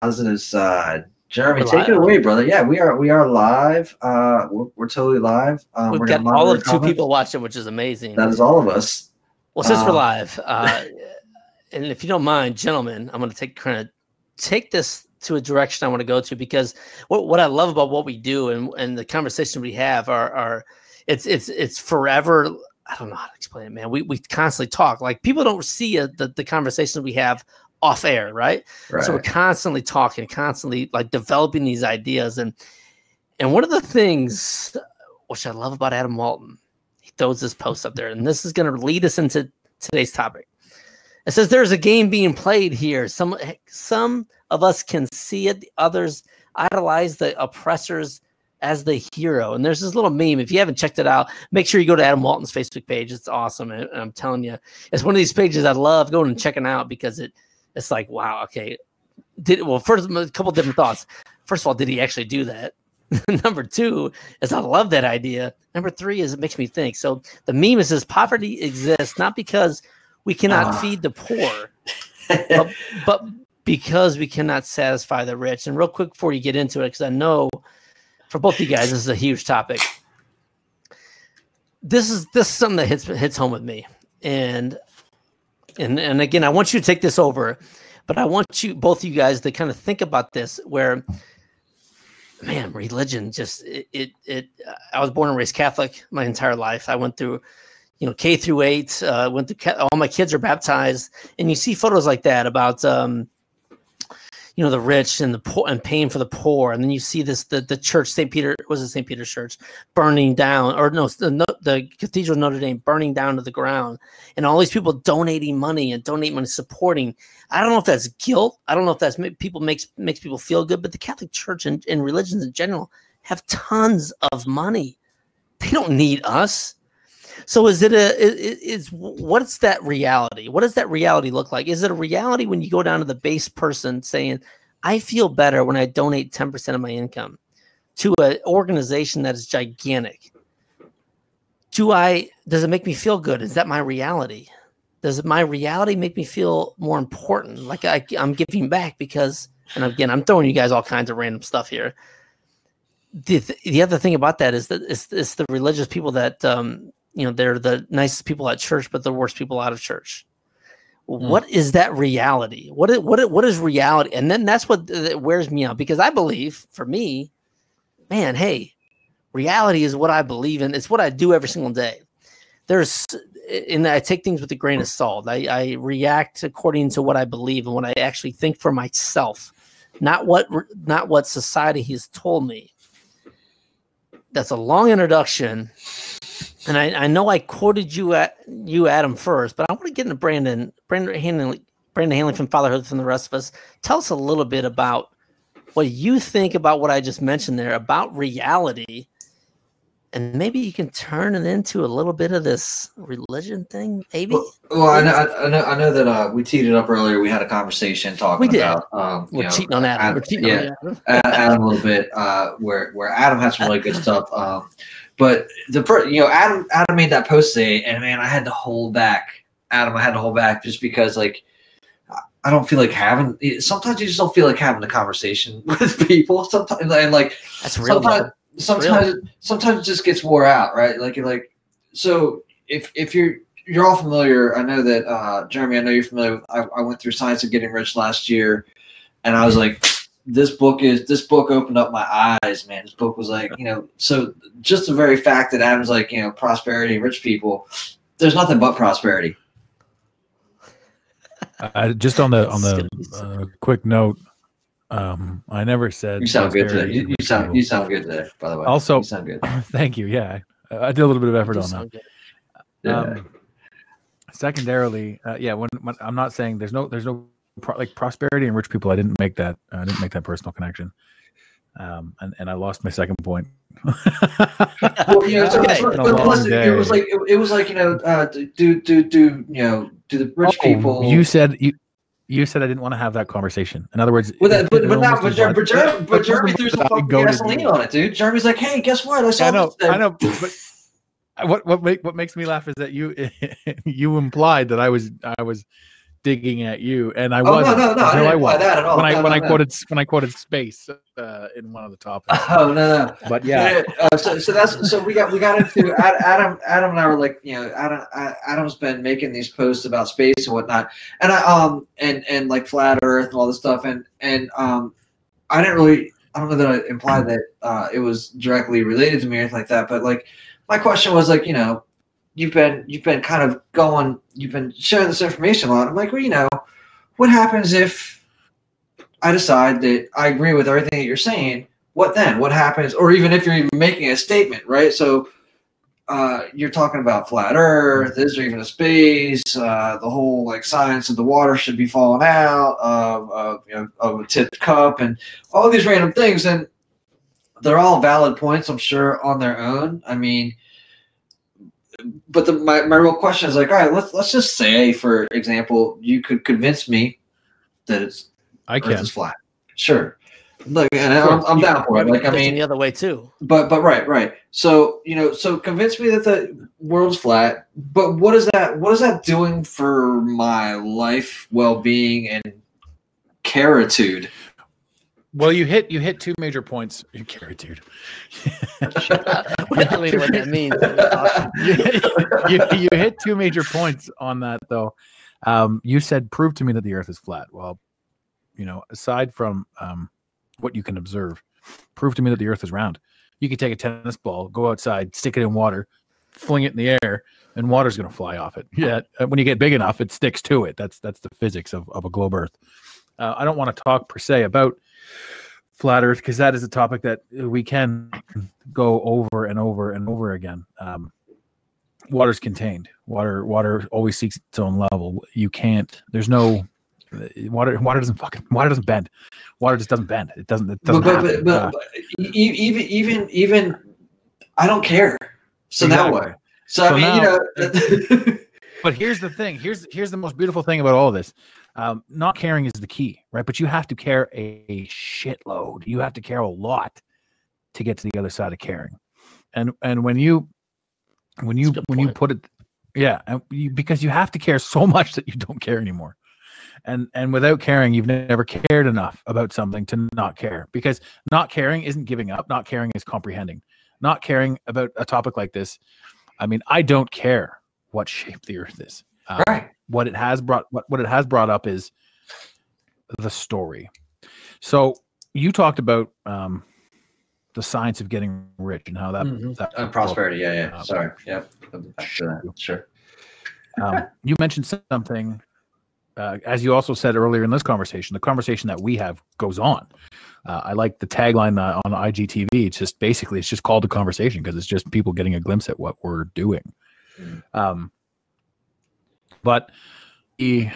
positive side. Jeremy, We're take it away, brother. Yeah, we are we are live. Uh, we're, we're totally live. Um, We've we're got all monitor of two comments. people watching, which is amazing. That is all of us. Well, since we're Um, live, uh, and if you don't mind, gentlemen, I'm going to take kind of take this to a direction I want to go to because what what I love about what we do and and the conversation we have are are it's it's it's forever. I don't know how to explain it, man. We we constantly talk like people don't see uh the the conversations we have off air, right? Right. So we're constantly talking, constantly like developing these ideas. And and one of the things which I love about Adam Walton, he throws this post up there, and this is going to lead us into today's topic. It says there's a game being played here. Some some of us can see it, others idolize the oppressors as the hero. And there's this little meme. If you haven't checked it out, make sure you go to Adam Walton's Facebook page. It's awesome. And, and I'm telling you, it's one of these pages I love going and checking out because it it's like, wow, okay. Did well first a couple different thoughts. First of all, did he actually do that? Number two is I love that idea. Number three is it makes me think. So the meme is says poverty exists not because we cannot Ah. feed the poor, but, but because we cannot satisfy the rich. And real quick before you get into it, because I know for both you guys, this is a huge topic. This is this is something that hits hits home with me, and and and again, I want you to take this over, but I want you both you guys to kind of think about this. Where, man, religion just it it, it I was born and raised Catholic my entire life. I went through you know K through eight. Uh, went through all my kids are baptized, and you see photos like that about um, you know the rich and the poor and paying for the poor, and then you see this the the church St. Peter was it St. Peter's Church burning down, or no the the Cathedral Notre Dame burning down to the ground, and all these people donating money and donate money supporting. I don't know if that's guilt. I don't know if that's people makes makes people feel good, but the Catholic Church and, and religions in general have tons of money. They don't need us. So is it a is what's that reality? What does that reality look like? Is it a reality when you go down to the base person saying, "I feel better when I donate 10% of my income to an organization that is gigantic?" Do I does it make me feel good? Is that my reality? Does my reality make me feel more important? Like I, I'm giving back because, and again, I'm throwing you guys all kinds of random stuff here. The, the other thing about that is that it's, it's the religious people that um, you know they're the nicest people at church but the worst people out of church. What is that reality? What is, what, i- what is reality? And then that's what uh, wears me out because i believe for me man hey reality is what i believe in. It's what i do every single day. There's and i take things with a grain of salt. I, I react according to what i believe and what i actually think for myself not what not what society has told me. That's a long introduction and I, I know I quoted you at you Adam first, but I want to get into Brandon, Brandon Hanley, Brandon Hanley from Fatherhood from the rest of us. Tell us a little bit about what you think about what I just mentioned there about reality, and maybe you can turn it into a little bit of this religion thing. Maybe Well, well, I know, I know, I know that uh, we teed it up earlier. We had a conversation talking We did. about um, we're know, cheating on Adam. Adam- we're cheating yeah. on Adam. Adam a little bit, uh, where where Adam had some really good stuff. Um, but the per- you know Adam Adam made that post today, and man, I had to hold back. Adam, I had to hold back just because like I- don't feel like having. Sometimes you just don't feel like having a conversation with people. Sometimes and like That's real. sometimes sometimes sometimes it just gets wore out, right? Like you're like so if if you're you're all familiar, I know that uh Jeremy, I know you're familiar with I, I went through Science of Getting Rich last year and I was like this book is this book opened up my eyes, man. This book was like, you know, so just the very fact that Adam's like, you know, prosperity and rich people, there's nothing but prosperity. Uh, just on the on the gonna be so- uh, quick note, um, I never said You sound good today. You, you sound people. you sound good today, by the way. Also- you sound good. Thank you. Yeah, I, I did a little bit of effort on that. good. Yeah. Um, secondarily, uh, yeah, when, when I'm not saying there's no there's no pro, like prosperity and rich people. I didn't make that. I didn't make that personal connection. Um, and, and I lost my second point. well, you know, so, Okay. so- Been a but long listen, it was like it, it was like you know, uh, do do do you know, do the rich Oh, people? You said you you said I didn't want to have that conversation. In other words, Well, that, but it but, now, but, Jer- but, Jer- but Jeremy threw some fucking go to gasoline on it, dude. Jeremy's like, hey, guess what? I saw I know, this. I know, but what what make, what makes me laugh is that you you implied that I was I was digging at you, and I Oh, no, wasn't no, no, I until didn't I was that at all. when I No, when no, I quoted when I quoted space uh, in one of the topics. Oh no, no. But yeah, Uh, so, so that's so we got we got into Adam. Adam and I were like, you know, Adam. Adam's been making these posts about space and whatnot, and I um and and like flat Earth and all this stuff, and and um, I didn't really. I don't know that I implied that uh, it was directly related to me or anything like that, but like my question was like, you know, you've been you've been kind of going, you've been sharing this information a lot. I'm like, well, you know, what happens if I decide that I agree with everything that you're saying? What then? What happens? Or even if you're even making a statement, right? So uh, you're talking about flat Earth. Is there even a space? Uh, the whole like science of the water should be falling out of, of you know of a tipped cup and all these random things, and they're all valid points, I'm sure, on their own. I mean, but the, my, my real question is like, all right, let's let's just say, for example, you could convince me that it's I Earth can. is flat. Sure. Look, and I'm, I'm down for it. Like, I mean, the other way too. but but right, right. So you know, so convince me that the world's flat. But what is that? What is that doing for my life, well being, and caritude? Well, you hit you hit two major points. You carry, dude. don't even know what that means. you, you hit two major points on that though. Um, you said prove to me that the Earth is flat. Well, you know, aside from um, what you can observe, prove to me that the Earth is round. You could take a tennis ball, go outside, stick it in water, fling it in the air, and water's going to fly off it. Yeah, when you get big enough, it sticks to it. That's that's the physics of, of a globe Earth. Uh, I don't want to talk per se about flat Earth because that is a topic that we can go over and over and over again. Um, water's contained. Water water always seeks its own level. You can't. There's no water. Water doesn't fucking. Water doesn't bend. Water just doesn't bend. It doesn't. It doesn't. but, but, but, Uh, but even even even I don't care. So now Exactly. what? So, I mean, now- you know. but here's the thing. Here's here's the most beautiful thing about all this. Um, not caring is the key, right? But you have to care a shitload. You have to care a lot to get to the other side of caring. And and when you when you That's a good when you put it, yeah, and you, because you have to care so much that you don't care anymore. And and without caring, you've never cared enough about something to not care. Because not caring isn't giving up. Not caring is comprehending. Not caring about a topic like this. I mean, I don't care what shape the Earth is. Um, right. What it has brought what, what it has brought up is the story so you talked about um the science of getting rich and how that, Mhm. that Uh, prosperity. Yeah. Yeah. Uh, Sorry. To that. Sure. um, you mentioned something uh, as you also said earlier in this conversation the conversation that we have goes on uh, i like the tagline uh, on igtv it's just basically it's just called a conversation because it's just people getting a glimpse at what we're doing Mm. um, but the,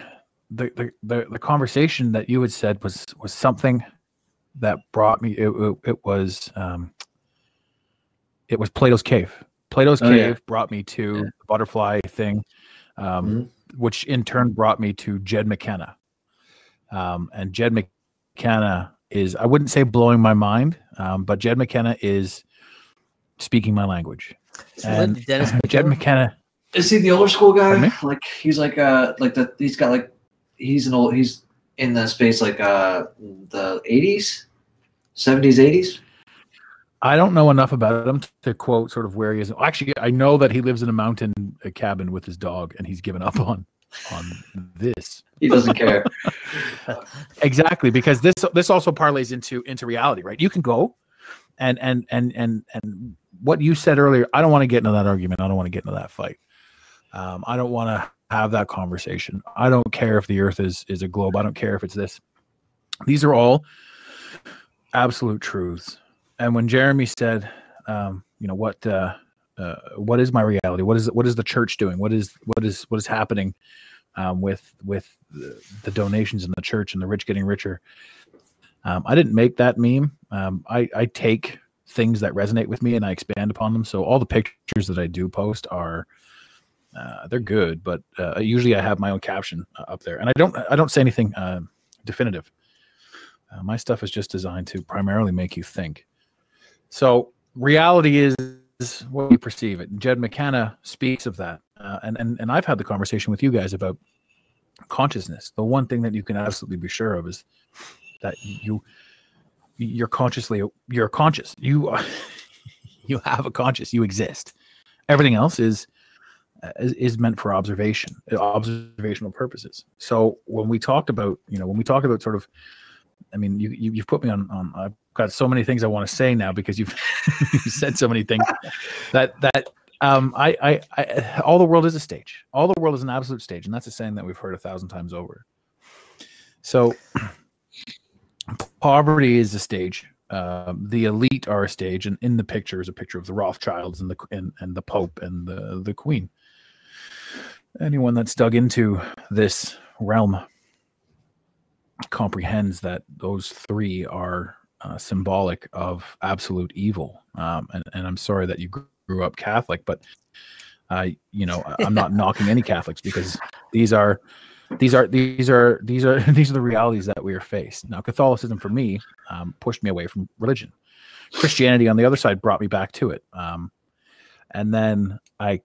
the the the conversation that you had said was was something that brought me it, it, it was um it was plato's cave plato's Oh, cave yeah. brought me to Yeah. the butterfly thing um Mhm. which in turn brought me to jed mckenna um and jed mckenna is i wouldn't say blowing my mind um but jed mckenna is speaking my language and jed McKenna? Is he the older school guy? Like he's like uh like the he's got like he's an old he's in the space like uh the eighties, seventies, eighties. I don't know enough about him to quote sort of where he is. Actually, I know that he lives in a mountain cabin with his dog, and he's given up on on this. He doesn't care. Exactly, because this this also parlays into into reality, right? You can go, and and and and and what you said earlier. I don't want to get into that argument. I don't want to get into that fight. Um, I don't want to have that conversation. I don't care if the Earth is is a globe. I don't care if it's this. These are all absolute truths. And when Jeremy said, um, you know, what uh, uh, what is my reality? What is what is the church doing? What is what is what is happening um, with with the, the donations in the church and the rich getting richer? Um, I didn't make that meme. Um, I, I take things that resonate with me and I expand upon them. So all the pictures that I do post are uh, they're good, but uh, usually I have my own caption uh, up there, and I don't I don't say anything uh, definitive. Uh, my stuff is just designed to primarily make you think. So reality is what you perceive it. Jed McKenna speaks of that, and and and I've had the conversation with you guys about consciousness. The one thing that you can absolutely be sure of is that you you're consciously you're conscious. You you have a conscious. You exist. Everything else is is, is meant for observation, observational purposes. So when we talked about, you know, when we talked about sort of, I mean, you, you have put me on on. I've got so many things I want to say now because you've you said so many things that that um, I, I, I, all the world is a stage. All the world is an absolute stage, and that's a saying that we've heard a thousand times over. So, poverty is a stage. Um, the elite are a stage, and in the picture is a picture of the Rothschilds and the and, and the Pope and the the Queen. Anyone that's dug into this realm comprehends that those three are uh, symbolic of absolute evil. Um, and, and I'm sorry that you grew up Catholic, but uh, you know, I'm not knocking any Catholics because these are these are these are these are these are the realities that we are faced. Now, Catholicism for me um, pushed me away from religion. Christianity, on the other side, brought me back to it. Um, and then I,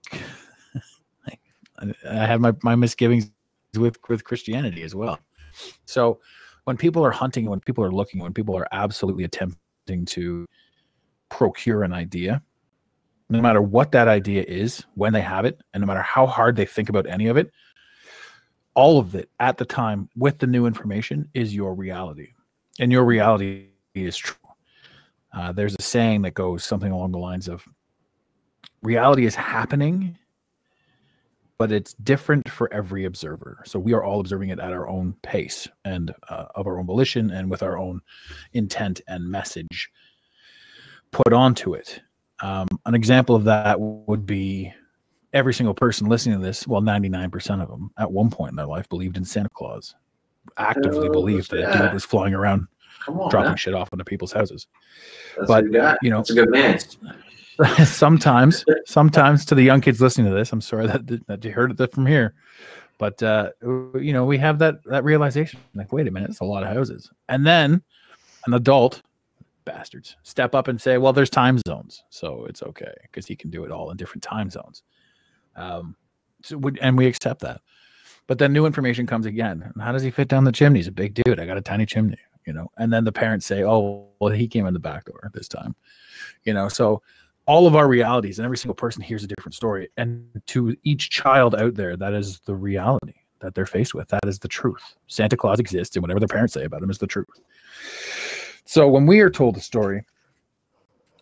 I have my my misgivings with with Christianity as well. So when people are hunting, when people are looking, when people are absolutely attempting to procure an idea, no matter what that idea is, when they have it, and no matter how hard they think about any of it, all of it at the time with the new information is your reality. And your reality is true. Uh, there's a saying that goes something along the lines of reality is happening, but it's different for every observer. So we are all observing it at our own pace and uh, of our own volition and with our own intent and message put onto it. Um, an example of that would be every single person listening to this, well, 99% of them at one point in their life believed in Santa Claus, actively oh, believed that yeah. dude was flying around on, dropping man. shit off into people's houses. That's but, you know, it's a good man. sometimes, sometimes to the young kids listening to this, I'm sorry that, that you heard it from here. But, uh, you know, we have that, that realization like, wait a minute, it's a lot of houses. And then an adult bastards step up and say, well, there's time zones, so it's okay because he can do it all in different time zones. Um, so we, and we accept that. But then new information comes again. How does he fit down the chimney? He's a big dude. I got a tiny chimney, you know. And then the parents say, "Oh, well, he came in the back door this time," you know. So all of our realities, and every single person hears a different story. And to each child out there, that is the reality that they're faced with. That is the truth. Santa Claus exists, and whatever their parents say about him is the truth. So when we are told a story,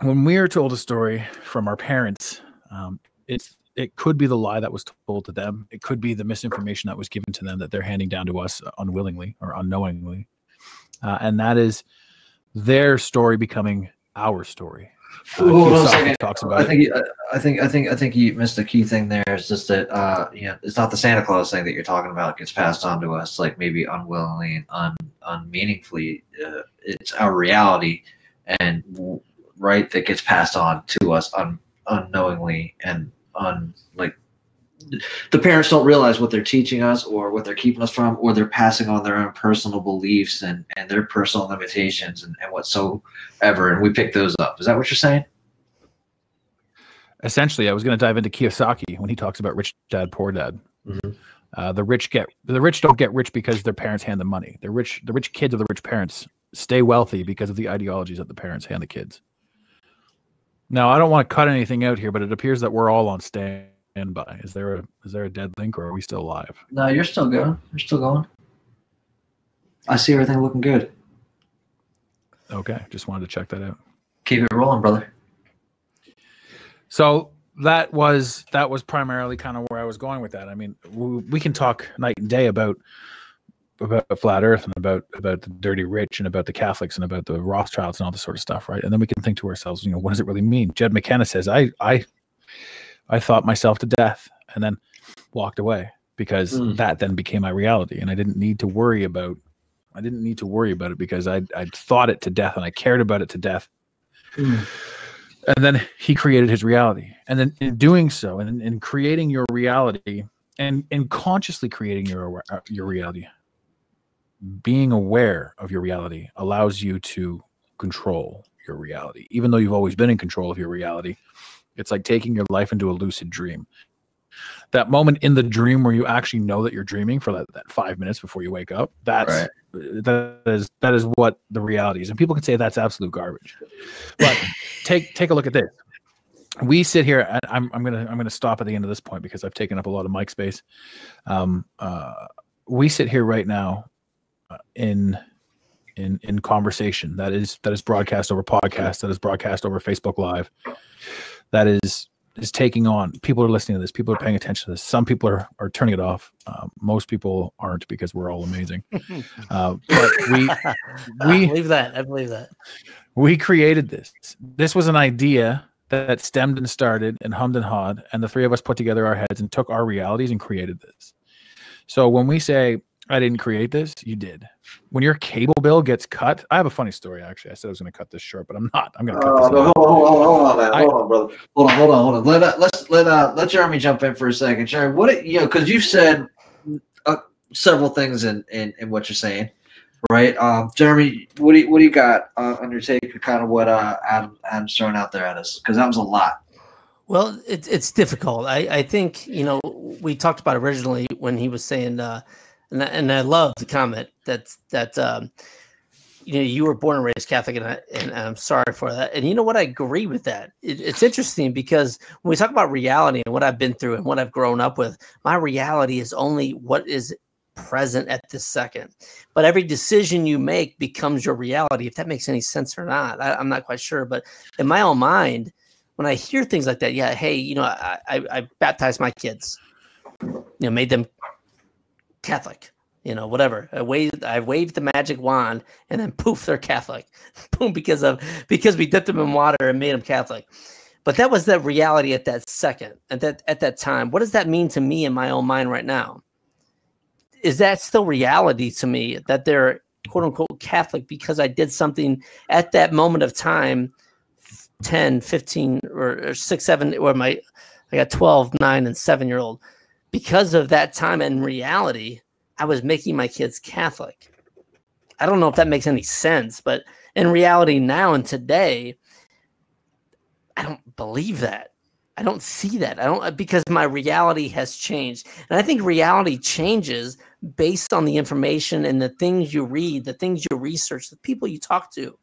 when we are told a story from our parents, um, it's it could be the lie that was told to them. It could be the misinformation that was given to them that they're handing down to us unwillingly or unknowingly, uh, and that is their story becoming our story. Uh, Hold on a second. Talks about I think I think I think I think you missed a key thing there. It's just that uh, you know it's not the Santa Claus thing that you're talking about It gets passed on to us like maybe unwillingly and un, unmeaningfully. Uh, it's our reality, and right that gets passed on to us un, unknowingly and un like the parents don't realize what they're teaching us or what they're keeping us from or they're passing on their own personal beliefs and, and their personal limitations and, and whatsoever. And we pick those up. Is that what you're saying? Essentially i was going to dive into kiyosaki when he talks about rich dad poor dad. Mm-hmm. uh, the rich get the rich don't get rich because their parents hand them money. The rich the rich kids of the rich parents stay wealthy because of the ideologies that the parents hand the kids. Now i don't want to cut anything out here but it appears that we're all on stand by. Is there a is there a dead link or are we still live? No, you're still going. You're still going. I see everything looking good. Okay, just wanted to check that out. Keep it rolling, brother. So that was that was primarily kind of where I was going with that. I mean, we, we can talk night and day about about flat Earth and about about the dirty rich and about the Catholics and about the Rothschilds and all this sort of stuff, right? And then we can think to ourselves, you know, what does it really mean? Jed McKenna says, I I I thought myself to death and then walked away because mm. that then became my reality. And I didn't need to worry about, I didn't need to worry about it because I I thought it to death and I cared about it to death. Mm. And then he created his reality. And then in doing so, and in, in creating your reality and, and consciously creating your, uh, your reality, being aware of your reality allows you to control your reality. Even though you've always been in control of your reality, it's like taking your life into a lucid dream. that moment in the dream where you actually know that you're dreaming for that, that five minutes before you wake up that's Right. that is that is what the reality is. And people can say that's absolute garbage. But take take a look at this. We sit here and I'm, I'm gonna i'm gonna stop at the end of this point because i've taken up a lot of mic space. Um uh we sit here right now uh, in in in conversation that is that is broadcast over podcast that is broadcast over facebook live that is is taking on people are listening to this people are paying attention to this some people are are turning it off um, most people aren't because we're all amazing uh, but we I we believe that. I believe that. we created this this was an idea that stemmed and started and hummed and hawed and the three of us put together our heads and took our realities and created this so when we say i didn't create this you did when your cable bill gets cut i have a funny story actually i said i was going to cut this short but i'm not i'm going to cut this Oh, long. hold, on, hold, on, hold on, man. I- Hold on, brother. Hold on, hold on, hold on. Let uh, let's let uh let Jeremy jump in for a second. Jeremy, what it- you know, because you've said uh, several things in, in in what you're saying, right? Um, Jeremy, what do you, what do you got uh, on your take? Kind of what uh Adam Adam's throwing out there at us because that was a lot. Well, it, it's difficult. I, I think you know we talked about originally when he was saying, uh, and I, and I love the comment that that um, you know you were born and raised Catholic, and, I, and I'm sorry for that. And you know what? I agree with that. It, it's interesting because when we talk about reality and what I've been through and what I've grown up with, my reality is only what is present at this second. But every decision you make becomes your reality. If that makes any sense or not, I, I'm not quite sure. But in my own mind when I hear things like that, yeah, hey, you know, I, I, I baptized my kids, you know, made them Catholic, you know, whatever. I waved, I waved the magic wand, and then poof, they're Catholic, boom, because of because we dipped them in water and made them Catholic. But that was the reality at that second, at that at that time. What does that mean to me in my own mind right now? Is that still reality to me that they're quote unquote Catholic because I did something at that moment of time 10 15 or, or 6 7 or my i got 12 9 and 7 year old because of that time in reality i was making my kids catholic. I don't know if that makes any sense but in reality now and today i don't believe that. I don't see that. I don't because my reality has changed. And i think reality changes based on the information and the things you read the things you research the people you talk to.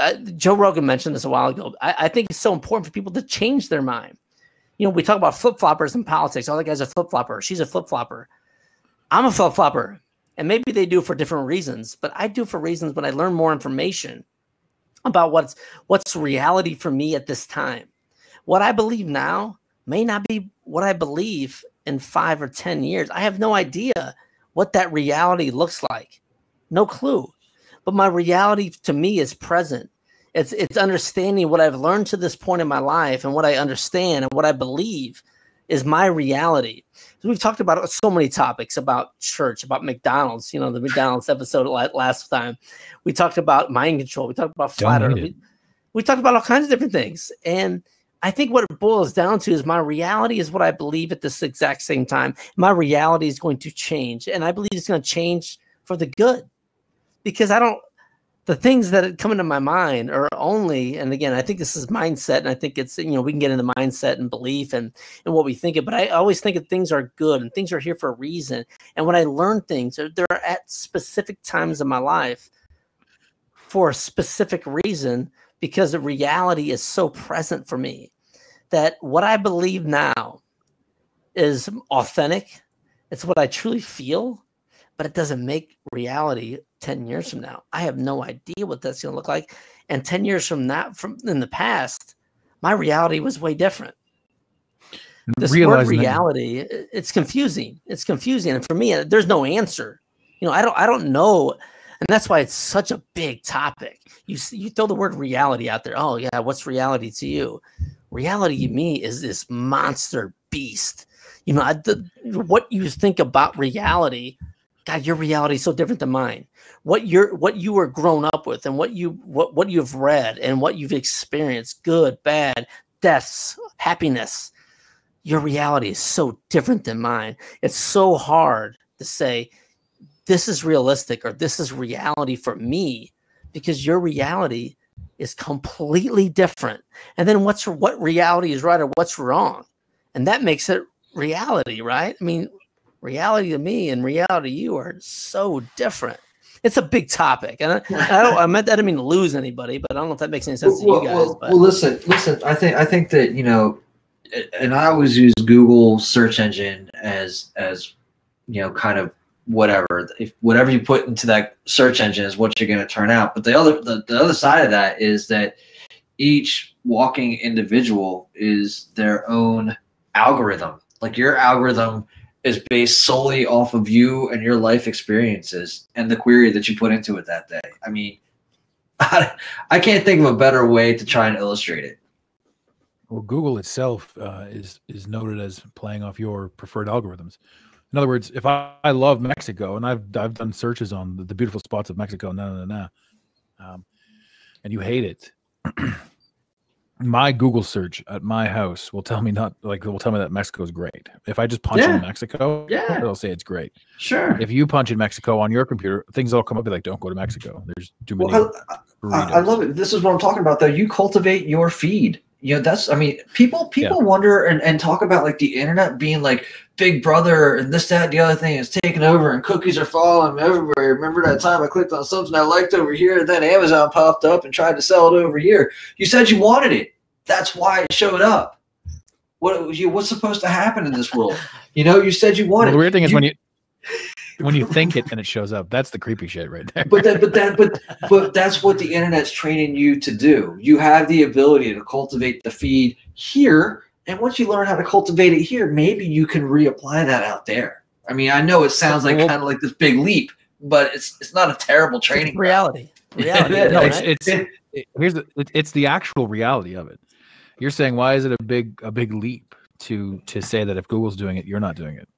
Uh, Joe Rogan mentioned this a while ago. I, I think it's so important for people to change their mind. You know, we talk about flip floppers in politics. All that guys a flip flopper. She's a flip flopper. I'm a flip flopper, and maybe they do for different reasons. But I do for reasons when I learn more information about what's what's reality for me at this time. What I believe now may not be what I believe in five or ten years. I have no idea what that reality looks like. No clue but my reality to me is present. It's it's understanding what I've learned to this point in my life and what I understand and what I believe is my reality. So we've talked about so many topics about church, about McDonald's, you know, the McDonald's episode la- last time. We talked about mind control. We talked about flat earth. We, we talked about all kinds of different things. And I think what it boils down to is my reality is what I believe at this exact same time. My reality is going to change. And I believe it's going to change for the good because I don't the things that come into my mind are only and again I think this is mindset and I think it's you know we can get into mindset and belief and and what we think of but I always think that things are good and things are here for a reason. And when I learn things they're, they're at specific times in my life for a specific reason because the reality is so present for me that what I believe now is authentic. It's what I truly feel but it doesn't make reality 10 years from now. I have no idea what that's going to look like. And 10 years from that, from in the past, my reality was way different. This word Realizing that- reality—it's confusing. It's confusing. And for me, uh, there's no answer. You know, I don't, I don't know. And that's why it's such a big topic. You see, you throw the word reality out there. Oh yeah. What's reality to you? Reality to me is this monster beast. You know, I, the, what you think about reality God, your reality is so different than mine. What you're what you were grown up with and what you what what you've read and what you've experienced, good, bad, deaths, happiness. Your reality is so different than mine. It's so hard to say this is realistic or this is reality for me because your reality is completely different. And then what's what reality is right or what's wrong? and that makes it reality, right? I mean, reality to me and reality to you are so different. It's a big topic, and I, I don't. I meant that. I didn't mean to lose anybody, but I don't know if that makes any sense well, to you guys. well, but well, listen, listen. I think I think that you know, and I always use Google search engine as as you know, kind of whatever. If whatever you put into that search engine is what you're going to turn out. But the other the, the other side of that is that each walking individual is their own algorithm. Like your algorithm is based solely off of you and your life experiences and the query that you put into it that day. I mean, I, I can't think of a better way to try and illustrate it. Well, Google itself uh, is is noted as playing off your preferred algorithms. In other words, if I, I love Mexico and I've I've done searches on the, the beautiful spots of Mexico, na na na, um, and you hate it, my Google search at my house will tell me not like will tell me that Mexico is great. If I just punch Yeah. in Mexico, Yeah. it'll say it's great. Sure. If you punch in Mexico on your computer, things will come up be like, "Don't go to Mexico." There's too many. Well, I, I, I love it. This is what I'm talking about, though. You cultivate your feed. You know, that's. I mean, people people wonder and, and talk about like the internet being like Big Brother and this, that, and the other thing is taking over, and cookies are falling everywhere. Remember that time I clicked on something I liked over here, and then Amazon popped up and tried to sell it over here. You said you wanted it. That's why it showed up. What you what's supposed to happen in this world? You know, you said you Well, wanted. the weird thing is You- when you when you think it and it shows up. That's the creepy shit right there. but that, but that, but but that's what the internet's training you to do. You have the ability to cultivate the feed here, and once you learn how to cultivate it here, maybe you can reapply that out there. I mean, I know it sounds like Well- kind of like this big leap, but it's it's not a terrible training. It's reality. Reality. It is. no, it's it's it- here's the it's the actual reality of it. You're saying why is it a big a big leap to to say that if Google's doing it, you're not doing it?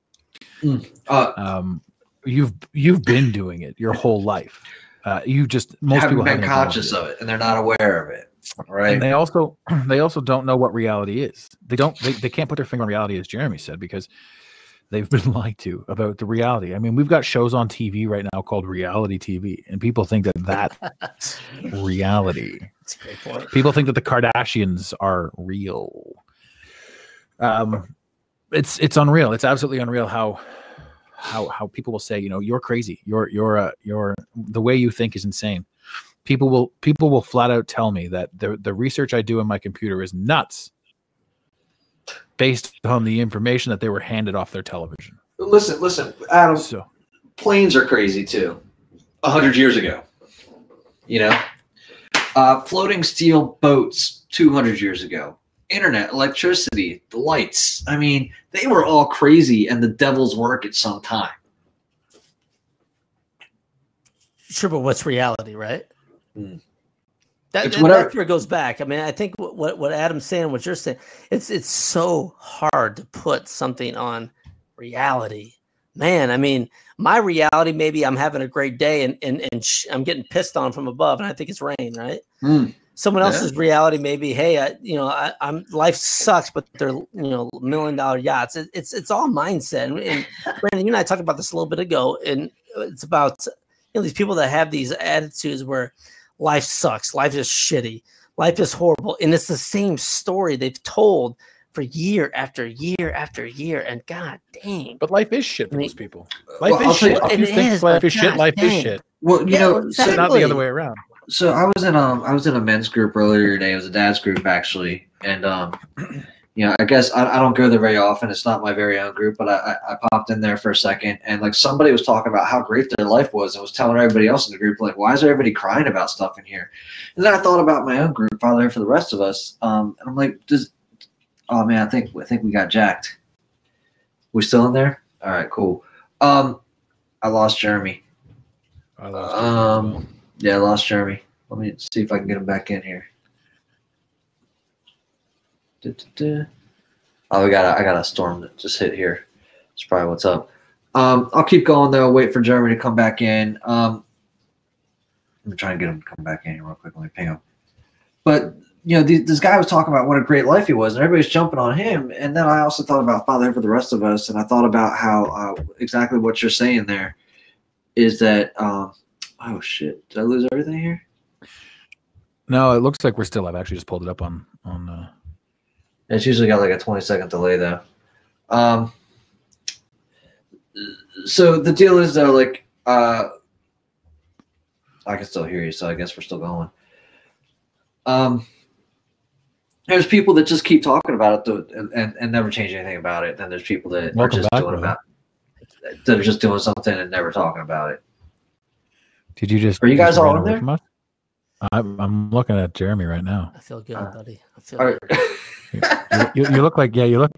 Uh, Um, you've you've been doing it your whole life. Uh, you just most haven't people been haven't conscious it. of it, and they're not aware of it. Right? And they also they also don't know what reality is. They don't they, they can't put their finger on reality, as Jeremy said, because they've been lied to about the reality. I mean, we've got shows on TV right now called reality TV, and people think that that's reality. That's a great point. People think that the Kardashians are real. Um, it's it's unreal. It's absolutely unreal how how how people will say, you know, you're crazy. You're you're uh, you're the way you think is insane. People will people will flat out tell me that the the research I do in my computer is nuts, based on the information that they were handed off their television. listen, listen, Adam. So planes are crazy too. A hundred years ago, you know, uh, floating steel boats two hundred years ago, internet, electricity, the lights. I mean, they were all crazy and the devil's work at some time. Sure, but what's reality, right? Hmm. That, that- whatever- that's where it goes back. I mean, I think what, what what Adam's saying, what you're saying, it's it's so hard to put something on reality. Man, I mean, my reality maybe I'm having a great day and and, and sh- I'm getting pissed on from above, and I think it's rain, right? Hmm. Someone Yeah. else's reality maybe, hey, I, you know, I, I'm life sucks, but they're you know million dollar yachts. It, it's it's all mindset. And, and Brandon, you and I talked about this a little bit ago, and it's about you know these people that have these attitudes where life sucks, life is shitty, life is horrible, and it's the same story they've told for year after year after year. And god dang, but life is shit for I mean- those people. Life Well, is tell you- shit. If you think is, life is shit, God life is shit. Well, you Yeah, know, exactly. so, Not the other way around. so I was in um I was in a men's group earlier today. It was a dad's group actually, and um, you know, I guess I, I don't go there very often. It's not my very own group, but I, I, I popped in there for a second, and like somebody was talking about how great their life was, and was telling everybody else in the group like, why is everybody crying about stuff in here? And then I thought about my own group, Fatherhood for the rest of us, um, and I'm like, does oh man, I think I think we got jacked. We're still in there? All right, cool. Um, I lost Jeremy. I lost it as well. Um, yeah, I lost Jeremy. Let me see if I can get him back in here. Du-du-du. Oh, we got a, I got a storm that just hit here. That's probably what's up. Um, I'll keep going though. Wait for Jeremy to come back in. Um, I'm trying to get him to come back in here real quick. Let me ping him. But you know, th- this guy was talking about what a great life he was, and everybody's jumping on him. And then I also thought about Father for the rest of us, and I thought about how uh, exactly what you're saying there is that. Um, oh shit! Did I lose everything here? No, it looks like we're still. I've actually just pulled it up on on. Uh, It's usually got like a 20 second delay though. Um, so the deal is though, like, uh, I can still hear you, so I guess we're still going. Um, there's people that just keep talking about it though, and, and, and never change anything about it. Then there's people that Welcome are just back, doing brother. about that are just doing something and never talking about it. Did you just? Are you guys all ran in there? I'm, I'm looking at Jeremy right now. I feel good, Uh, buddy. I feel All right. good. You, you, you look like yeah, you look.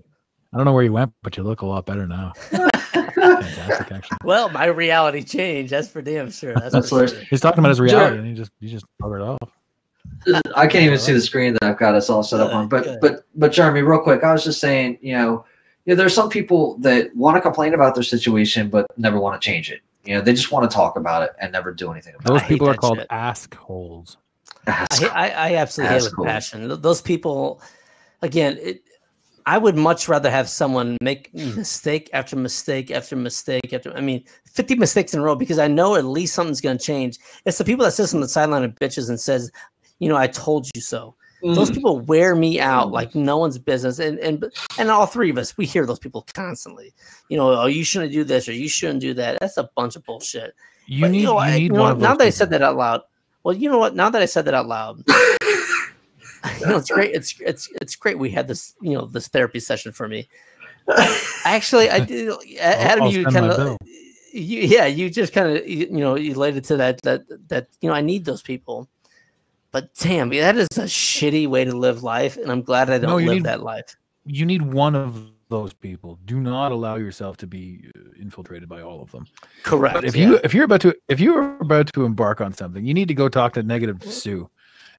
I don't know where you went, but you look a lot better now. Fantastic, actually. Well, my reality changed. That's for damn sure. That's, That's for sure. He's talking about his Sure. reality, and he just he just buggered off. I can't even see the screen that I've got us all set up on. But but but Jeremy, real quick, I was just saying, you know, yeah, there's some people that want to complain about their situation but never want to change it. You know, they just want to talk about it and never do anything about it. Those people are called shit. ask holes. I, I, I absolutely hate it with passion. Those people, again, it, I would much rather have someone make mistake after mistake after mistake after. I mean, fifty mistakes in a row because I know at least something's going to change. It's the people that sits on the sideline and bitches and says, you know, I told you so. Those Mm. people wear me out like no one's business, and and and all three of us, we hear those people constantly. You know, oh, you shouldn't do this or you shouldn't do that. That's a bunch of bullshit. You But, need you know, you I- need you know now those that I said that out loud. Well, you know what? Now that I said that out loud, you know, it's great. It's it's it's great. We had this, you know, this therapy session for me. Actually, I did. Adam, I'll you kind of, you, yeah, you just kind of, you, you know, you related to that that that you know, I need those people. But damn, that is a shitty way to live life, and I'm glad I don't No, live need- that life. You need one of those people. Do not allow yourself to be uh, infiltrated by all of them. Correct. But if yeah. you if you're about to if you're about to embark on something, you need to go talk to negative Sue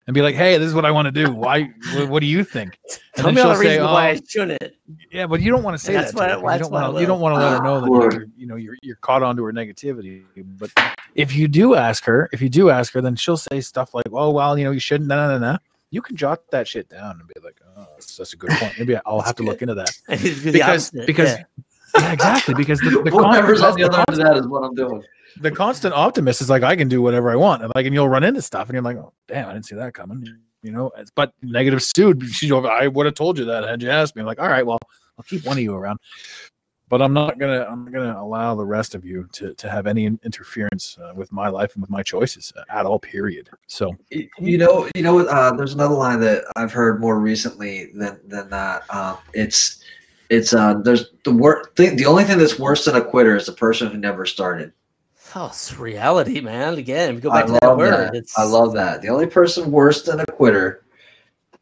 and be like, "Hey, this is what I want to do. Why? what, what do you think?" And tell me all the she'll say, reasons why I "Oh, shouldn't. Yeah, but you don't want to say That's that. what to I- her, 'cause you that's don't want to. You don't want to let her know that you're, you know you're you're caught onto her negativity. But if you do ask her, if you do ask her, then she'll say stuff like, "Oh, well, you know, you shouldn't." No, no, no, no. You can jot that shit down and be like, "Oh, that's, that's a good point. Maybe I'll have to look into that." And it'd be the Because opposite, because yeah. yeah, exactly because the, the, Whatever's on the other end of that is what I'm doing. The constant optimist is like, I can do whatever I want, and like, and you'll run into stuff, and you're like, "Oh, damn, I didn't see that coming." You know, but negative Sue, she, I would have told you that had you asked me. I'm like, all right, well, I'll keep one of you around, but I'm not gonna, I'm gonna allow the rest of you to to have any interference uh, with my life and with my choices uh, at all. Period. So You know, you know? Uh, there's another line that I've heard more recently than than that. Um, it's it's uh, there's the wor- thing. The only thing that's worse than a quitter is the person who never started. Oh, it's reality, man. Again, we go I back to that love word. that. It's, I love that. The only person worse than a quitter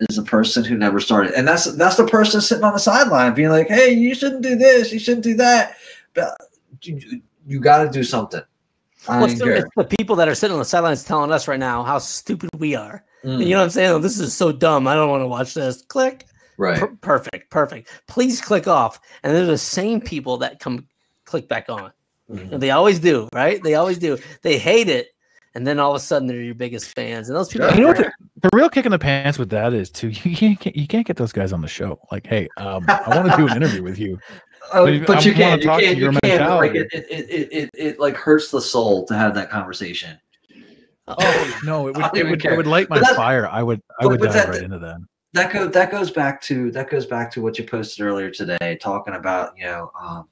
is the person who never started, and that's that's the person sitting on the sideline being like, "Hey, you shouldn't do this. You shouldn't do that." But you, you got to do something. I Well, it's, the, it's the people that are sitting on the sidelines telling us right now how stupid we are. Mm, You know what I'm saying? Oh, this is so dumb. I don't want to watch this. Click. right. Per- perfect. Perfect. Please click off. And they're the same people that come click back on. Mhm. They always do, right? They always do. They hate it. And then all of a sudden they're your biggest fans. And those people, Yeah. you know what the, the real kick in the pants with that is too. You can't you can't get those guys on the show. Like, hey, um, I want to do an interview with you. Oh, But but you can't. You can't. You can't. Like it, it, it, it, it, like hurts the soul to have that conversation. Oh no, it would don't it would, it would light my that- fire. I would I would dive that- right into that. That goes. That goes back to that goes back to what you posted earlier today, talking about you know, um,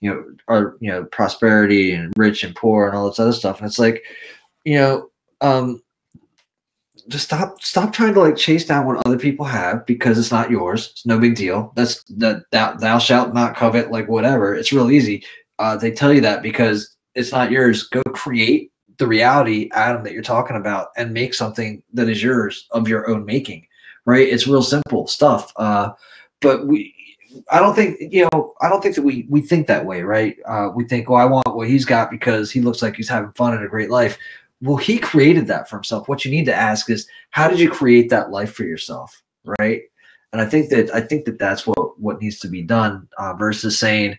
you know, or you know, prosperity and rich and poor and all this other stuff. And it's like, you know, um, just stop stop trying to like chase down what other people have because it's not yours. It's no big deal. That's that thou, thou shalt not covet like whatever. It's real easy. Uh, they tell you that because it's not yours. Go create the reality, Adam, that you're talking about, and make something that is yours of your own making. Right? It's real simple stuff. Uh, but we. I don't think you know. I don't think that we we think that way, right? Uh, we think, "Oh, I want what he's got because he looks like he's having fun and a great life." Well, he created that for himself. What you need to ask is, how did you create that life for yourself, right? And I think that I think that that's what what needs to be done uh, versus saying,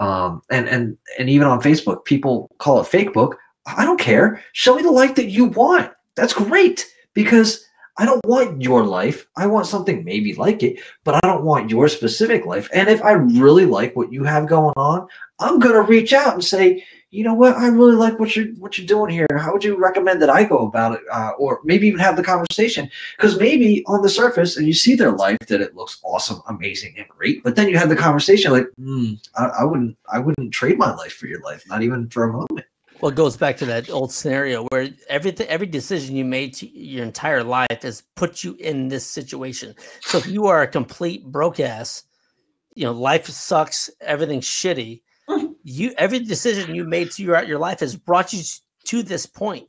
um, and and and even on Facebook, people call it fake book. I don't care. Show me the life that you want. That's great because I don't want your life. I want something maybe like it, but I don't want your specific life. And if I really like what you have going on, I'm gonna reach out and say, you know what, I really like what you're what you're doing here. How would you recommend that I go about it, uh, or maybe even have the conversation? Because maybe on the surface, and you see their life that it looks awesome, amazing, and great, but then you have the conversation like, hmm, I, I wouldn't, I wouldn't trade my life for your life, not even for a moment. Well, it goes back to that old scenario where everything, every decision you made to your entire life has put you in this situation. So if you are a complete broke ass, you know, life sucks, everything's shitty. You every decision you made throughout your life has brought you to this point.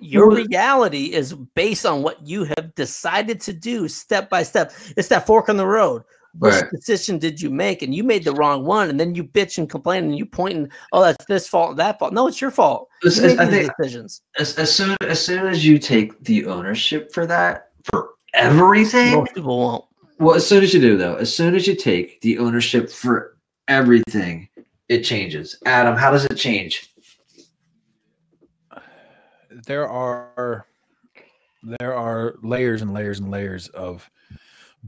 Your mm-hmm. reality is based on what you have decided to do step by step. It's that fork on the road. Which Right. decision did you make? And you made the wrong one, and then you bitch and complain, and you point and oh, that's this fault, that fault. No, it's your fault. It's- You it's- I think- decisions. As, as soon as soon as you take the ownership for that for everything, Most people won't. Well, as soon as you do, though, as soon as you take the ownership for everything, it changes. Adam, how does it change? there are there are layers and layers and layers of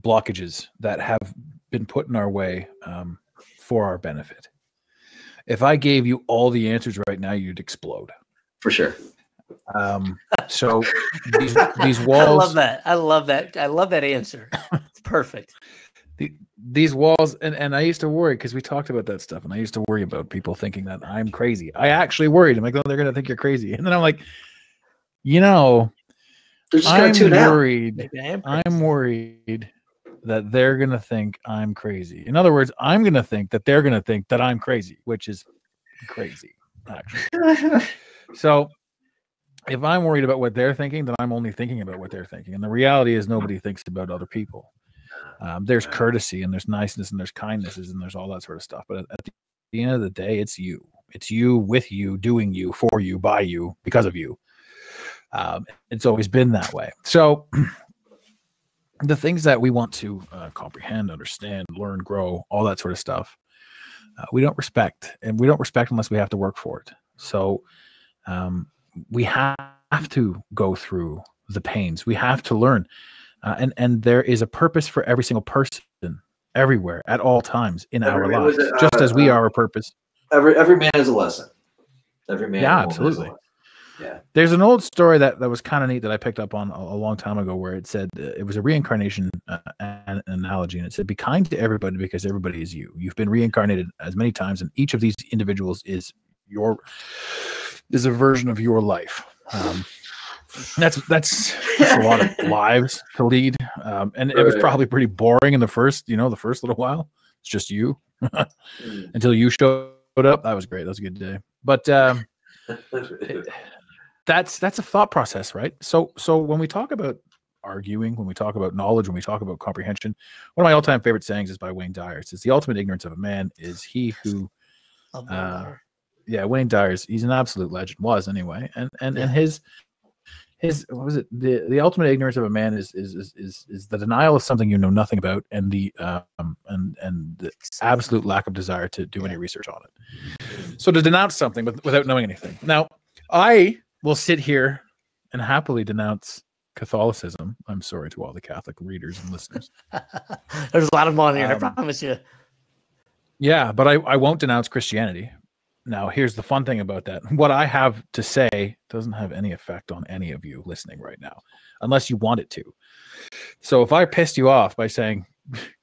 blockages that have been put in our way um, for our benefit. If I gave you all the answers right now, you'd explode. For sure. Um, so these, these I walls, love that. I love that. I love that answer. It's perfect. the, these walls, and, and I used to worry because we talked about that stuff, and I used to worry about people thinking that I'm crazy. I actually worried. I'm like, oh, they're gonna think you're crazy, and then I'm like, you know, They're just gonna I'm tune worried. Maybe I'm worried that they're going to think I'm crazy. In other words, I'm going to think that they're going to think that I'm crazy, which is crazy, actually. So if I'm worried about what they're thinking, then I'm only thinking about what they're thinking. And the reality is, nobody thinks about other people. Um, there's courtesy and there's niceness and there's kindnesses and there's all that sort of stuff. But at, at the end of the day, it's you. It's you with you, doing you, for you, by you, because of you. Um, it's always been that way. So the things that we want to uh, comprehend, understand, learn, grow, all that sort of stuff, uh, we don't respect, and we don't respect unless we have to work for it. So um, we have to go through the pains. We have to learn, uh, and and there is a purpose for every single person, everywhere, at all times in our Every- was lives, it, just uh, as we uh, are a purpose. Every every man has a lesson. Every man. Yeah, and has a absolutely. Yeah. There's an old story that, that was kind of neat that I picked up on a, a long time ago where it said uh, it was a reincarnation uh, an analogy and it said be kind to everybody because everybody is you. You've been reincarnated as many times and each of these individuals is your is a version of your life. Um, that's that's, that's a lot of lives to lead, um, and it was probably pretty boring in the first you know the first little while. It's just you Mm. until you showed up. That was great. That was a good day. But um, that's that's a thought process right? So so when we talk about arguing when we talk about knowledge when we talk about comprehension one of my all-time favorite sayings is by wayne dyer it says the ultimate ignorance of a man is he who Uh, yeah wayne dyer's he's an absolute legend was anyway. And and and his his what was it? The the ultimate ignorance of a man is is is is, is the denial of something you know nothing about and the um and and the absolute lack of desire to do any research on it. So to denounce something with, without knowing anything. Now i will sit here and happily denounce catholicism i'm sorry to all the catholic readers and listeners There's a lot of them on here. I Um, promise you. Yeah, but I, I won't denounce Christianity. Now, here's the fun thing about that. What I have to say doesn't have any effect on any of you listening right now, unless you want it to. So if I pissed you off by saying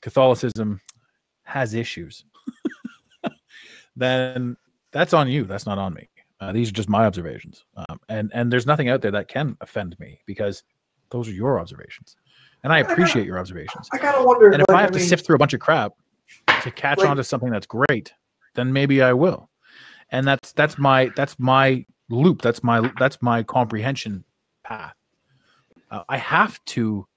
Catholicism has issues, then that's on you. That's not on me. Uh, these are just my observations. Um, and, and there's nothing out there that can offend me because those are your observations. And I appreciate your observations. I gotta wonder. And if like, I have to mean, sift through a bunch of crap to catch Like- on to something that's great, then maybe I will. And that's that's my that's my loop. That's my that's my comprehension path. Uh, I have to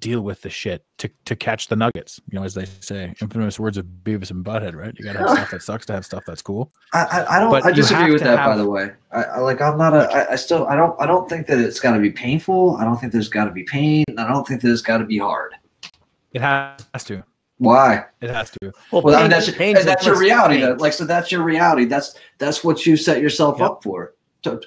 deal with the shit to to catch the nuggets. You know, as they say, infamous words of Beavis and Butthead, right? You gotta have stuff that sucks to have stuff that's cool. I, I, I don't. But I disagree with to that. By the way, I, I like. I'm not a. I, I still. I don't. I don't think that it's got to be painful. I don't think there's got to be pain. I don't think that it's got to be hard. It has to. Why? It has to. Well, Well, I mean, that's pain's that's your reality. pain. Though. Like, so that's your reality. That's that's what you set yourself Yep. up for. So-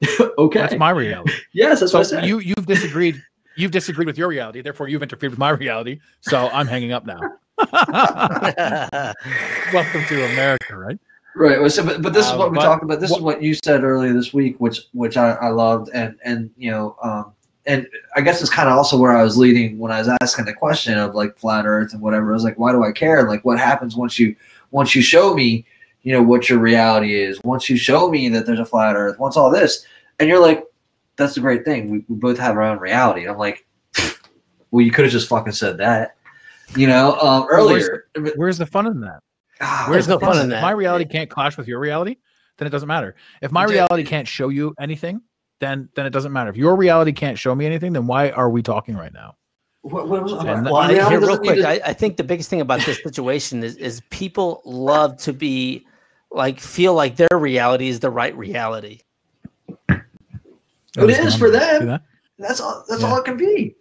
okay. That's my reality. yes, that's so what I said. you you've disagreed. You've disagreed with your reality. Therefore, you've interfered with my reality. So I'm hanging up now. Welcome to America, right? Right. So, but, but this is Uh, what we talked about. This what- is what you said earlier this week, which which I, I loved, and and you know, um, and I guess it's kind of also where I was leading when I was asking the question of like flat Earth and whatever. I was like, why do I care? Like, what happens once you once you show me, you know, what your reality is? Once you show me that there's a flat Earth, once all this, and you're like, that's the great thing. We, we both have our own reality. And I'm like, well, you could have just fucking said that, you know, um, Well, where's- earlier. Where's the fun in that? Ah, Where's the fun fun in If that. my reality can't clash with your reality, then it doesn't matter. If my reality can't show you anything, then then it doesn't matter. If your reality can't show me anything, then why are we talking right now? What, what was, And Well, I- here, real quick, to- I, I think the biggest thing about this situation is is people love to be like feel like their reality is the right reality. It Oh, is for them. that? That's all. That's Yeah. all it can be.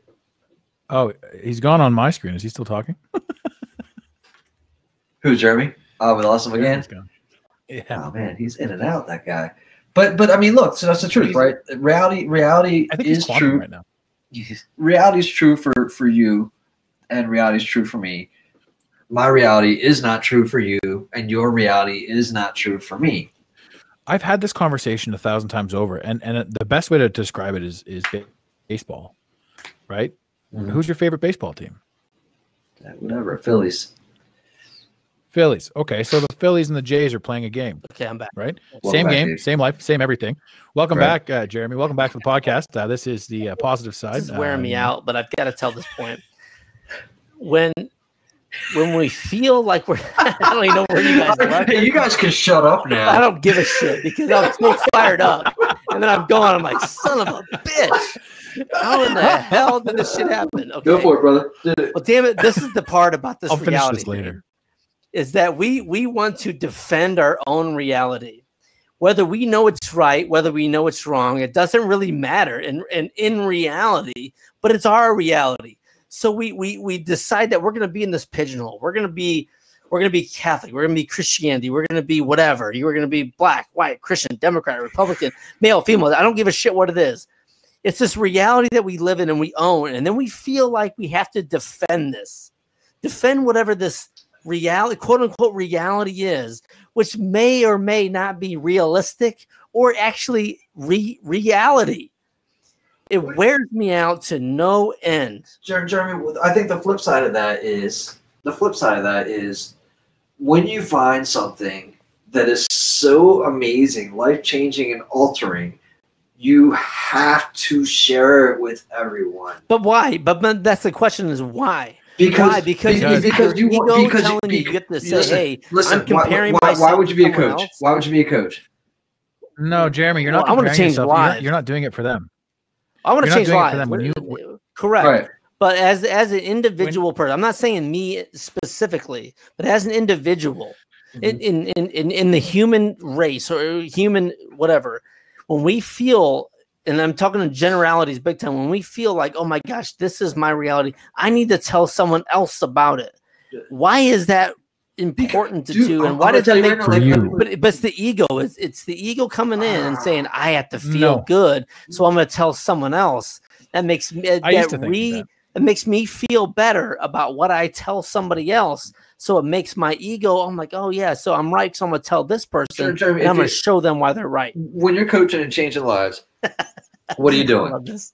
Oh, he's gone on my screen. Is he still talking? Who's Jeremy? Oh, we lost him again. Oh, yeah. Oh man, he's in and out. That guy. But but I mean, look. So that's the truth, right? Reality reality I think he's is true. right now. Reality is true for for you, and reality is true for me. My reality is not true for you, and your reality is not true for me. I've had this conversation a thousand times over, and and the best way to describe it is is baseball, right? Mhm. Who's your favorite baseball team? Whatever, Phillies. Phillies. Okay, so the Phillies and the Jays are playing a game, Okay, I'm back. right? Welcome same back, game, Dave. same life, same everything. Welcome Right. back, uh, Jeremy. Welcome back to the podcast. Uh, this is the uh, positive side. This is wearing Uh, me out, but I've got to tell this point. When when we feel like we're I don't even know where you guys are. Hey, you guys can shut up now. I don't give a shit because I'm so fired up. And then I'm gone. I'm like, son of a bitch. How in the hell did this shit happen? Okay. Go for it, brother. Do it. Well, damn it. This is the part about this I'll finish reality. this later. Is that we we want to defend our own reality. Whether we know it's right, whether we know it's wrong, it doesn't really matter in, in, in reality, but it's our reality. So we we we decide that we're gonna be in this pigeonhole. We're gonna be we're gonna be Catholic, we're gonna be Christianity, we're gonna be whatever. You're gonna be black, white, Christian, Democrat, Republican, male, female. I don't give a shit what it is. It's this reality that we live in and we own, and then we feel like we have to defend this, defend whatever this reality, quote unquote, reality is, which may or may not be realistic or actually re- reality. It wears me out to no end. Jeremy, I think the flip side of that is the flip side of that is when you find something that is so amazing, life changing, and altering, you have to share it with everyone. But why? But, but that's the question: is why? Because why? Because, because- because, you you ego because- telling you you get to say, listen, "Hey, Listen, I'm comparing why, why, why would you be a coach? else. Why would you be a coach? No, Jeremy, you're Well, not. I wanna change yourself. You're not, you're not doing it for them. I want to change doing lives." When What- you- Correct. Right. But as as an individual person, I'm not saying me specifically, but as an individual mm-hmm. in, in, in, in, in the human race or human whatever, when we feel, and I'm talking in generalities big time, when we feel like, oh my gosh, this is my reality, I need to tell someone else about it. Why is that important to Dude, do? And why does that make For you. but, but it's the ego. It's, it's the ego coming in and saying, I have to feel No. good. So I'm going to tell someone else. That makes me, that re, that. it makes me feel better about what I tell somebody else. So it makes my ego, I'm like, oh yeah, so I'm right. So I'm going to tell this person Jer- Jeremy, and I'm going to show them why they're right. when you're coaching and changing lives, what are you doing? love this.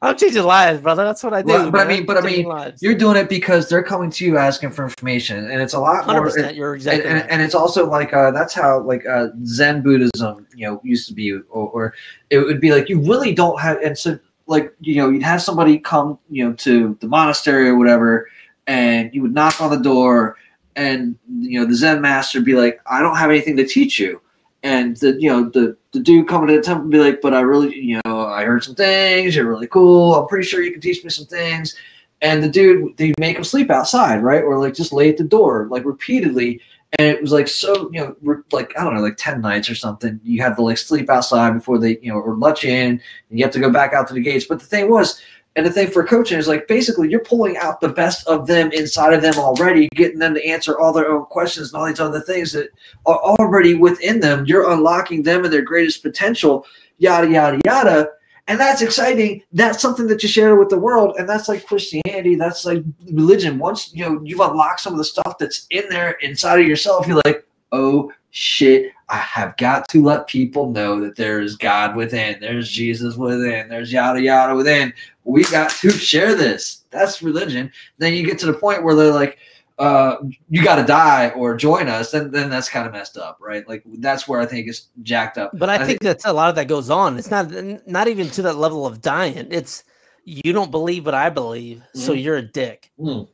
I'm changing lives, brother. That's what I do. Well, but I mean- but I mean, lives. You're doing it because they're coming to you asking for information, and it's a lot more. 100%. You're and, exactly and, right. and it's also like uh, that's how like uh, Zen Buddhism, you know, used to be, or, or it would be like you really don't have, and so like you know, you'd have somebody come, you know, to the monastery or whatever, and you would knock on the door, and you know, the Zen master would be like, I don't have anything to teach you, and the you know the the dude coming to the temple be like, but I really, you know, I heard some things, you're really cool, I'm pretty sure you can teach me some things. And the dude, they make him sleep outside, right? Or like just lay at the door, like repeatedly and it was like so you know re- like i don't know like 10 nights or something you had to like sleep outside before they you know or let you in and you have to go back out to the gates but the thing was and the thing for coaching is like basically you're pulling out the best of them inside of them already getting them to answer all their own questions and all these other things that are already within them. You're unlocking them and their greatest potential yada yada yada. And that's exciting. That's something that you share with the world. And that's like christianity. That's like religion. Once you know you've unlocked some of the stuff that's in there inside of yourself you're like oh shit. I have got to let people know that there is God within, there's Jesus within, there's yada yada within. We got to share this. That's religion. Then you get to the point where they're like, uh, you got to die or join us, then then that's kind of messed up, right? Like that's where I think it's jacked up. But I, I think, think that's a lot of that goes on. It's not not even to that level of dying. It's you don't believe what I believe, mm. so you're a dick. Mm.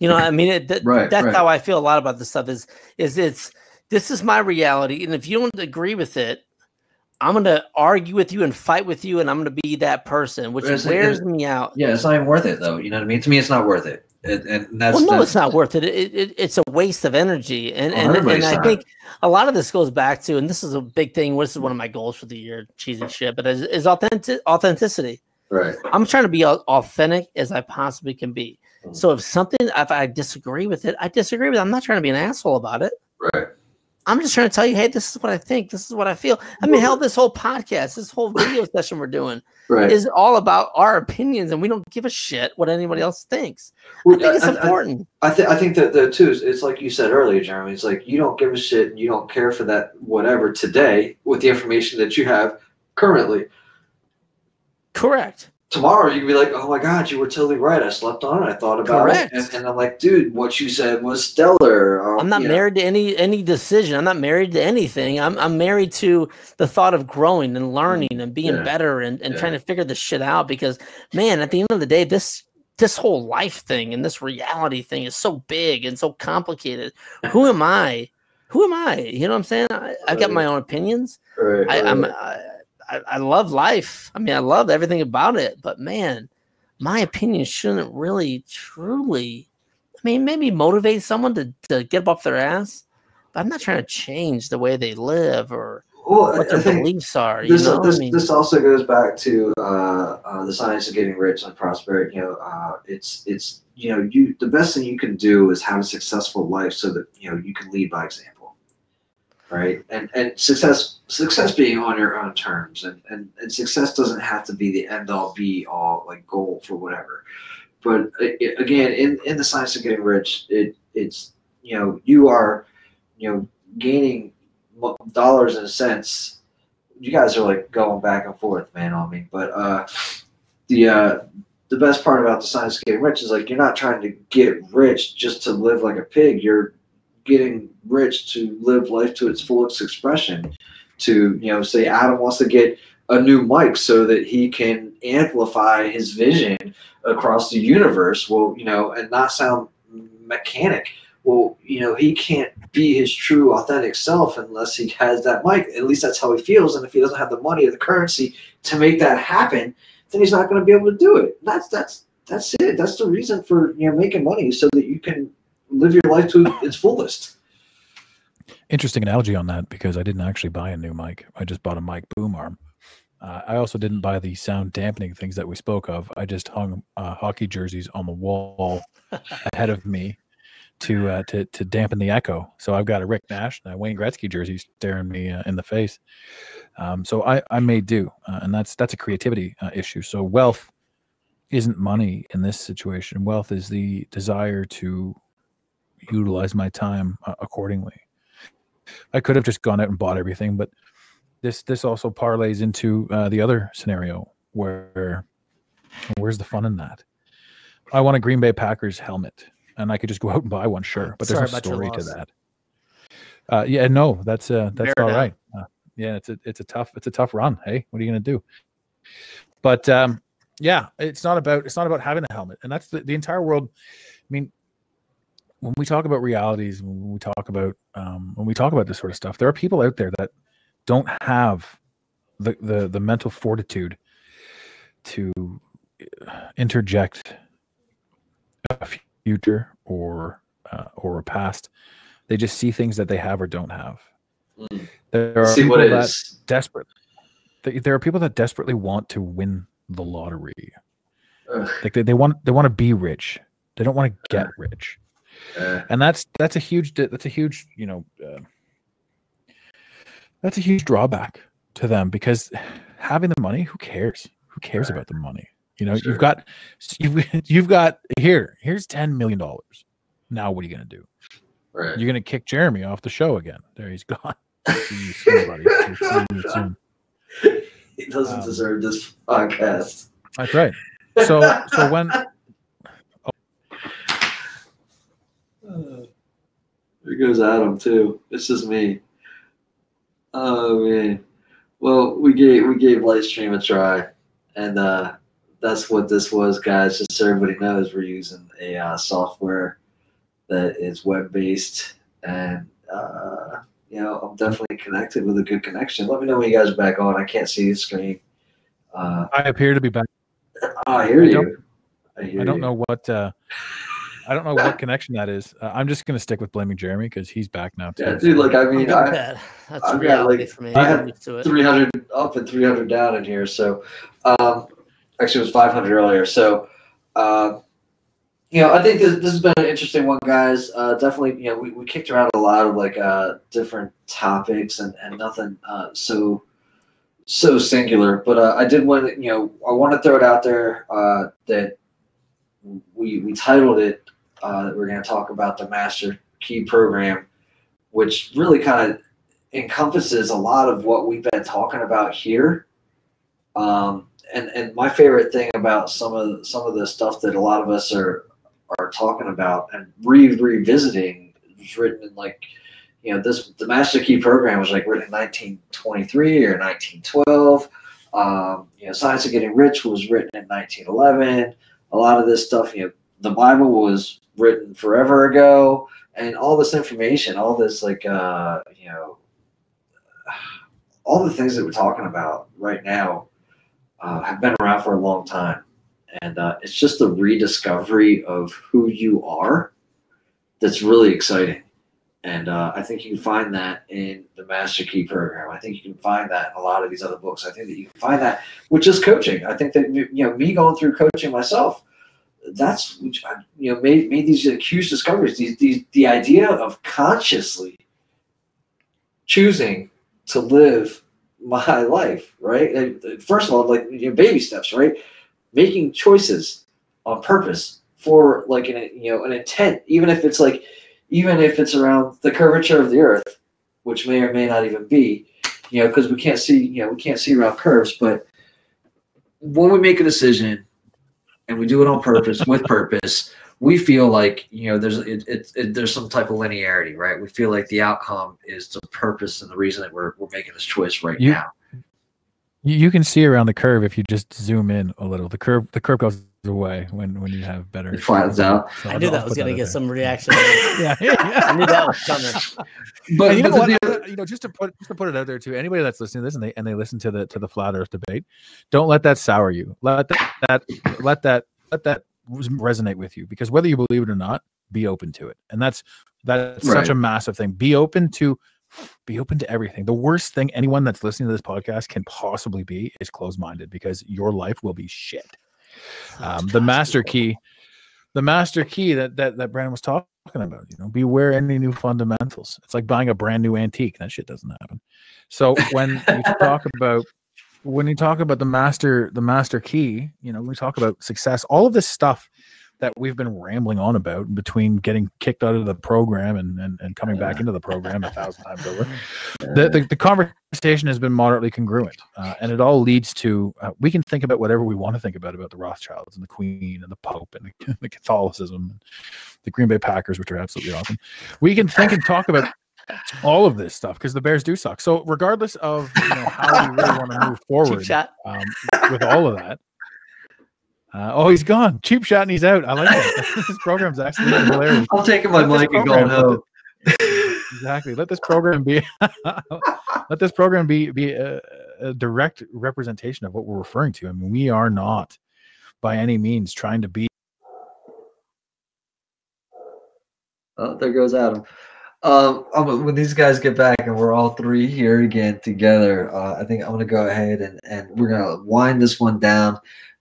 You know, I mean, it, th- right, that's right. how I feel a lot about this stuff. Is is it's this is my reality, and if you don't agree with it, I'm going to argue with you and fight with you, and I'm going to be that person, which wears it, me out. Yeah, it's not even worth it, though. You know what I mean? To me, it's not worth it. And, and that's well, no, that's, it's not worth it. It, it. It's a waste of energy, and and, and I think a lot of this goes back to, and this is a big thing. This is one of my goals for the year, cheesy shit, but is, is authentic authenticity. Right. I'm trying to be authentic as I possibly can be. Mm-hmm. So if something, if I disagree with it, I disagree with it. I'm not trying to be an asshole about it. Right. I'm just trying to tell you, hey, this is what I think. This is what I feel. I mean, hell, this whole podcast, this whole video session we're doing right. is all about our opinions, and we don't give a shit what anybody else thinks. Well, I think it's I, important. I, I, think I think that the too, it's like you said earlier, Jeremy. It's like you don't give a shit, and you don't care for that whatever today with the information that you have currently. Correct tomorrow you can be like, oh my God, you were totally right. I slept on it. I thought about Correct. it. And, and, I'm like, dude, what you said was stellar. Or, I'm not married know. to any any decision. I'm not married to anything. I'm, I'm married to the thought of growing and learning and being yeah. better and, and yeah. trying to figure this shit out because man, at the end of the day, this this whole life thing and this reality thing is so big and so complicated. Who am I? Who am I? You know what I'm saying? I, have got my own opinions. Right, I, I'm I, I, I love life. I mean, I love everything about it, but man, my opinion shouldn't really truly I mean, maybe motivate someone to, to get up off their ass. But I'm not trying to change the way they live or well, what their beliefs are. This, this, I mean, this, also goes back to uh, uh, the science of getting rich and prosperity. You know, uh, it's it's you know you the best thing you can do is have a successful life so that you know you can lead by example right? And and success success being on your own terms, and and, and success doesn't have to be the end all be all like goal for whatever. But it, again, in in the science of getting rich, it it's you know you are you know gaining dollars and cents. You guys are like going back and forth, man, on me. But uh, the uh, the best part about the science of getting rich is like you're not trying to get rich just to live like a pig. You're getting rich to live life to its fullest expression. To you know, say Adam wants to get a new mic so that he can amplify his vision across the universe. Well, you know, and not sound mechanic. Well, you know, he can't be his true, authentic self unless he has that mic. At least that's how he feels. And if he doesn't have the money or the currency to make that happen, then he's not going to be able to do it. That's that's that's it. That's the reason for you know making money so that you can live your life to its fullest. Interesting analogy on that because I didn't actually buy a new mic. I just bought a mic boom arm. Uh, I also didn't buy the sound dampening things that we spoke of. I just hung uh, hockey jerseys on the wall ahead of me to uh, to to dampen the echo. So I've got a Rick Nash and a Wayne Gretzky jersey staring me uh, in the face. Um, so I I may do, uh, and that's that's a creativity uh, issue. So wealth isn't money in this situation. Wealth is the desire to utilize my time uh, accordingly. I could have just gone out and bought everything, but this this also parlays into uh, the other scenario where where's the fun in that? I want a Green Bay Packers helmet, and I could just go out and buy one, sure, but there's Sorry no story to that. Uh, yeah, no, that's uh, that's all down. right. Uh, yeah, it's a it's a tough it's a tough run. Hey, what are you gonna do? But um, yeah, it's not about it's not about having a helmet, and that's the, the entire world. I mean, when we talk about realities, when we talk about um, when we talk about this sort of stuff, there are people out there that don't have the the, the mental fortitude to uh, interject a future or uh, or a past. They just see things that they have or don't have. Mm. There are see people that is. desperate. There are people that desperately want to win the lottery. Ugh. Like they, they want they want to be rich. They don't want to get rich. Uh, and that's that's a huge that's a huge you know uh, that's a huge drawback to them because having the money, who cares? Who cares right. about the money? You know, sure. you've got you've you've got here here's ten million dollars. Now what are you gonna do? Right. You're gonna kick Jeremy off the show again. There he's gone. See you soon, buddy. See you soon. He doesn't Um, deserve this podcast. That's right. So so when There goes Adam too. This is me. Oh man. Well, we gave we gave Lightstream a try, and uh, that's what this was, guys. Just so everybody knows, we're using a uh, software that is web based, and uh, you know I'm definitely connected with a good connection. Let me know when you guys are back on. I can't see the screen. Uh, I appear to be back, I hear I you. don't- I, hear I don't you. know what uh I don't know what connection that is. Uh, I'm just gonna stick with blaming Jeremy because he's back now too. Yeah, dude. Like I mean, I, that. That's I've reality like- for me. I I'm had used it. 300 up and 300 down in here. So, um, actually, it was 500 earlier. So, uh, you know, I think this, this has been an interesting one, guys. Uh, definitely, you know, we, we kicked around a lot of like uh, different topics and, and nothing uh, so so singular. But uh, I did want to, you know, I want to throw it out there uh, that we we titled it uh, that we're going to talk about the Master Key Program, which really kind of encompasses a lot of what we've been talking about here. Um, and and my favorite thing about some of some of the stuff that a lot of us are are talking about and re revisiting was written in like you know this the Master Key program was like written in 1923 or 1912. Um, you know, Science of Getting Rich was written in 1911. A lot of this stuff, you know, the Bible was written forever ago, and all this information, all this like uh, you know all the things that we're talking about right now uh, have been around for a long time. And uh, it's just the rediscovery of who you are that's really exciting. And uh, I think you can find that in the Master Key program. I think you can find that in a lot of these other books. I think that you can find that which is coaching. I think that you know me going through coaching myself, that's you know made made these huge discoveries. These, these the idea of consciously choosing to live my life, right? And uh, first of all, like you know, baby steps, right? Making choices on purpose for like an you know an intent, even if it's like even if it's around the curvature of the earth, which may or may not even be, you know, because we can't see, you know, we can't see around curves, but when we make a decision and we do it on purpose with purpose, we feel like you know there's it, it, it, there's some type of linearity, right? We feel like the outcome is the purpose and the reason that we're we're making this choice right You- now. You, you can see around the curve if you just zoom in a little. The curve the curve goes away when when you have better. It flattens out. So I knew I'll that was going to get there. some reaction. Yeah, yeah, yeah. I knew that was coming. But, And you know but what? the- you know, just to put just to put it out there too. Anybody that's listening to this and they and they listen to the to the flat Earth debate, don't let that sour you. Let that, that let that let that resonate with you because whether you believe it or not, be open to it. And that's that's such a massive thing. Be open to be open to everything. The worst thing anyone that's listening to this podcast can possibly be is closed minded because your life will be shit. Um, the master key, the master key that that that Brandon was talking about. You know, beware any new fundamentals. It's like buying a brand new antique. That shit doesn't happen. So when you talk about when you talk about the master the master key, you know, when we talk about success, all of this stuff that we've been rambling on about between getting kicked out of the program and and, and coming back into the program a thousand times over. The, the, the conversation has been moderately congruent uh, and it all leads to uh, we can think about whatever we want to think about about the rothschilds and the queen and the pope and the, the catholicism and the green bay packers which are absolutely awesome. We can think and talk about all of this stuff because the bears do suck. So regardless of you know how we really want to move forward um, with all of that uh, oh he's gone cheap shot and he's out i like that this program's actually hilarious I'm taking my mic and going home. exactly let this program be let this program be be a, a direct representation of what we're referring to i mean we are not by any means trying to be Oh, there goes Adam. Um, when these guys get back and we're all three here again together, uh, I think I'm gonna go ahead and, and we're gonna wind this one down.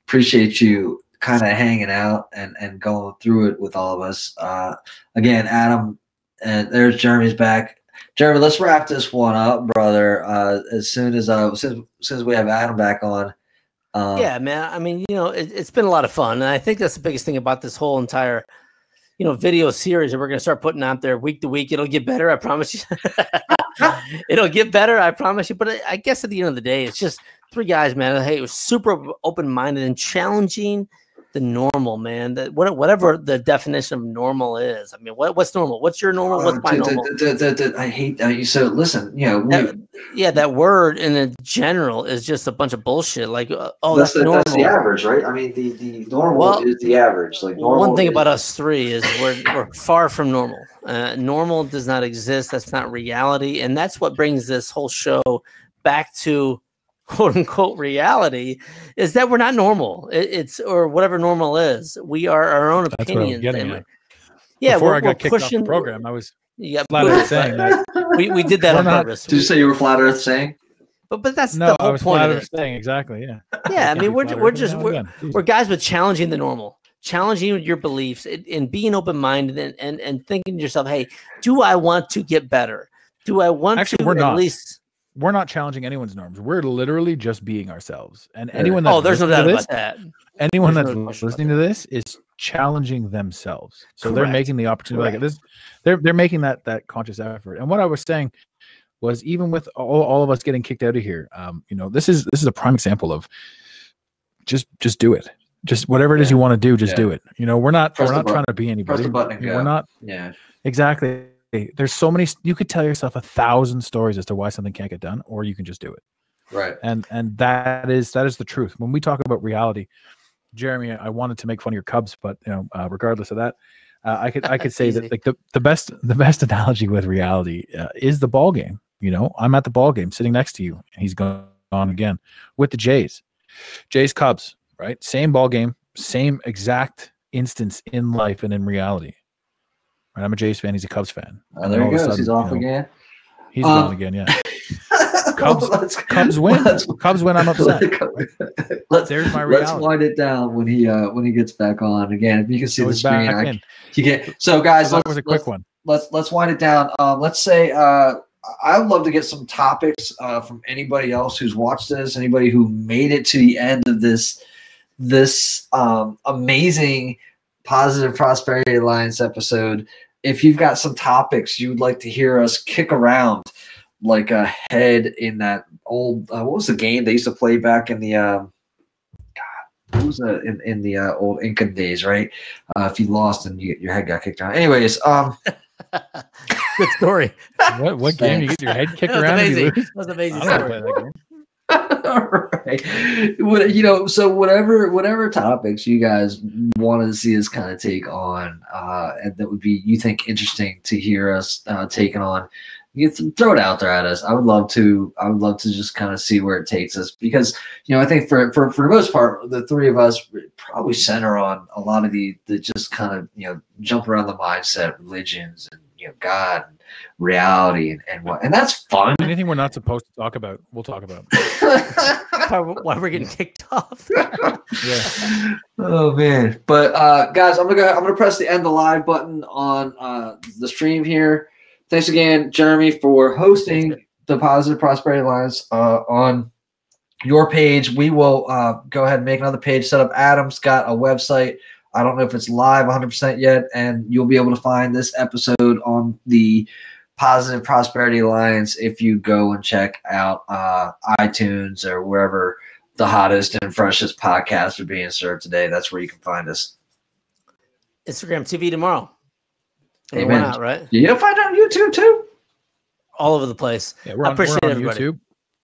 Appreciate you kind of hanging out and, and going through it with all of us. Uh, again, Adam, and there's Jeremy's back. Jeremy, let's wrap this one up, brother. Uh, as soon as uh, since since we have Adam back on. Um, yeah, man. I mean, you know, it, it's been a lot of fun, and I think that's the biggest thing about this whole entire, you know video series that we're going to start putting out there week to week. It'll get better, I promise you. It'll get better, I promise you. But I- I guess at the end of the day, it's just three guys, man. Hey, it was super open minded and challenging the normal, man. That whatever the definition of normal is. I mean, what, what's normal? What's your normal? What's Uh, my d- normal? I hate that. You so listen. You know, That- yeah, that word in general is just a bunch of bullshit. Like, uh, oh, that's, that's, the, that's the average, right? I mean, the, the normal Well, is the average. Like normal One thing is- about us three is we're, we're far from normal. Uh, normal does not exist. That's not reality. And that's what brings this whole show back to quote unquote reality is that we're not normal. It, it's or whatever normal is. We are our own That's what I was opinions. getting and at. yeah, Before we're, I got we're kicked off pushing the program, I was Yeah, flat out saying that. we, we did that We're on not- purpose. Did you say you were flat Earth saying? but but that's No, the I was point flat of out this. saying exactly. Yeah. Yeah, I mean we're we're just we're, we're guys with challenging the normal, challenging your beliefs, and, and being open minded, and, and and thinking to yourself, hey, do I want to get better? Do I want Actually, to we're at not. least? We're not challenging anyone's norms. We're literally just being ourselves. And Yeah. anyone that's Oh, there's no listening doubt to about this, that. anyone There's that's no question about listening to this is challenging themselves. So they're making the opportunity like this. They're they're making that that conscious effort. And what I was saying was even with all, all of us getting kicked out of here, um, you know, this is this is a prime example of just just do it. Just whatever it is Yeah. you want to do, just Yeah. do it. You know, we're not Press we're the not trying to be anybody. the button and You know, We're go. not Yeah. exactly. There's so many. You could tell yourself a thousand stories as to why something can't get done, or you can just do it. Right. and and that is that is the truth. When we talk about reality jeremy i wanted to make fun of your cubs but you know uh, regardless of that uh, i could i could say that like the, the best the best analogy with reality uh, is the ball game you know? I'm at the ball game sitting next to you and he's gone on again with the jays. Jays cubs right? Same ball game same exact instance in life and in reality right i'm a jays fan he's a cubs fan Oh, there he all of a goes. He's off know, again. he's Um, gone again yeah Cubs- cubs win cubs win i'm upset let's there's my let's wind it down when he uh when he gets back on again. If you can see the screen, I, in. you get so guys. that was a let's, one. let's let's wind it down. Um, let's say uh, I would love to get some topics uh, from anybody else who's watched this, anybody who made it to the end of this this um, amazing positive prosperity alliance episode. If you've got some topics you would like to hear us kick around, like a head in that old uh, what was the game they used to play back in the um, God, what was that in, in the uh, old Incan days, right? Uh, if you lost and you, your head got kicked out. Anyways, um, Good story. What what game you get your head kicked That was around? and you amazing. That was an amazing Game. right. You know, so whatever whatever topics you guys want to see us kind of take on, uh, and that would be you think interesting to hear us uh, taking on, you throw it out there at us. I would love to. I would love to just kind of see where it takes us because you know I think for for for the most part, the three of us probably center on a lot of the the just kind of you know jump around the mindset, religions, and you know God. And, reality and, and what and that's fun Anything we're not supposed to talk about, we'll talk about. Why, why we're getting kicked off? Yeah. Oh man! But uh, guys, I'm gonna go, I'm gonna press the end the live button on uh, the stream here. Thanks again, Jeremy, for hosting the Positive Prosperity Alliance uh, on your page. We will uh, go ahead and make another page set up. Adam's got a website. I don't know if it's live 100% yet, and you'll be able to find this episode on the Positive Prosperity Alliance if you go and check out uh, iTunes or wherever the hottest and freshest podcasts are being served today. That's where you can find us. Instagram TV tomorrow. And Amen. Not, right? You'll find it on YouTube too. All over the place. Yeah, we're I appreciate we're on everybody. YouTube.